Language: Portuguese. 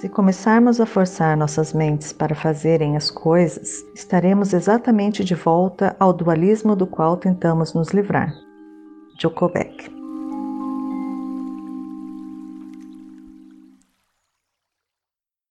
Se começarmos a forçar nossas mentes para fazerem as coisas, estaremos exatamente de volta ao dualismo do qual tentamos nos livrar. Jokobek